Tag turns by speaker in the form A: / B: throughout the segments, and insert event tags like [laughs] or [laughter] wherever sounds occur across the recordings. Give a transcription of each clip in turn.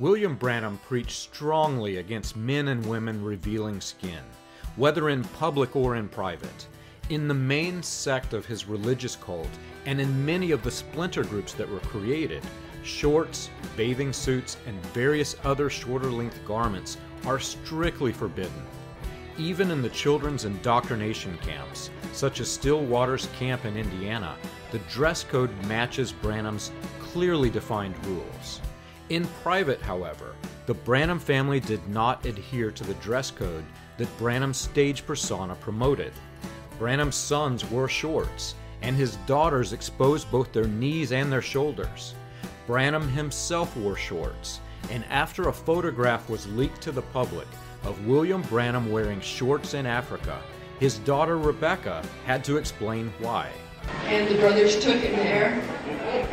A: William Branham preached strongly against men and women revealing skin, whether in public or in private. In the main sect of his religious cult, and in many of the splinter groups that were created, shorts, bathing suits, and various other shorter length garments are strictly forbidden. Even in the children's indoctrination camps, such as Stillwater's camp in Indiana, the dress code matches Branham's clearly defined rules. In private, however, the Branham family did not adhere to the dress code that Branham's stage persona promoted. Branham's sons wore shorts, and his daughters exposed both their knees and their shoulders. Branham himself wore shorts, and after a photograph was leaked to the public of William Branham wearing shorts in Africa, his daughter Rebecca had to explain why.
B: And the brothers took him there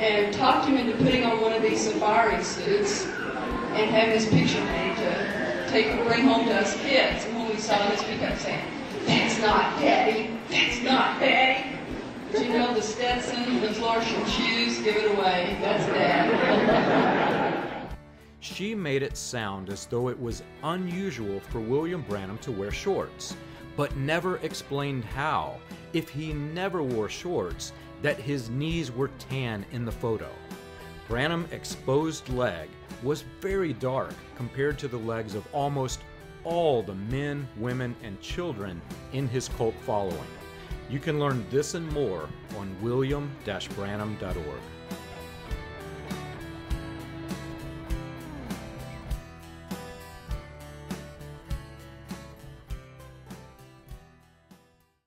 B: and talked him into putting on one of these safari suits and having his picture made to take and bring home to us kids. And when we saw this, we kept saying, That's not Daddy! That's not Daddy! But you know, the Stetson, the Florsheim shoes, give it away. That's Dad. [laughs]
A: She made it sound as though it was unusual for William Branham to wear shorts, but never explained how, if he never wore shorts, that his knees were tan in the photo. Branham's exposed leg was very dark compared to the legs of almost all the men, women, and children in his cult following. You can learn this and more on william-branham.org.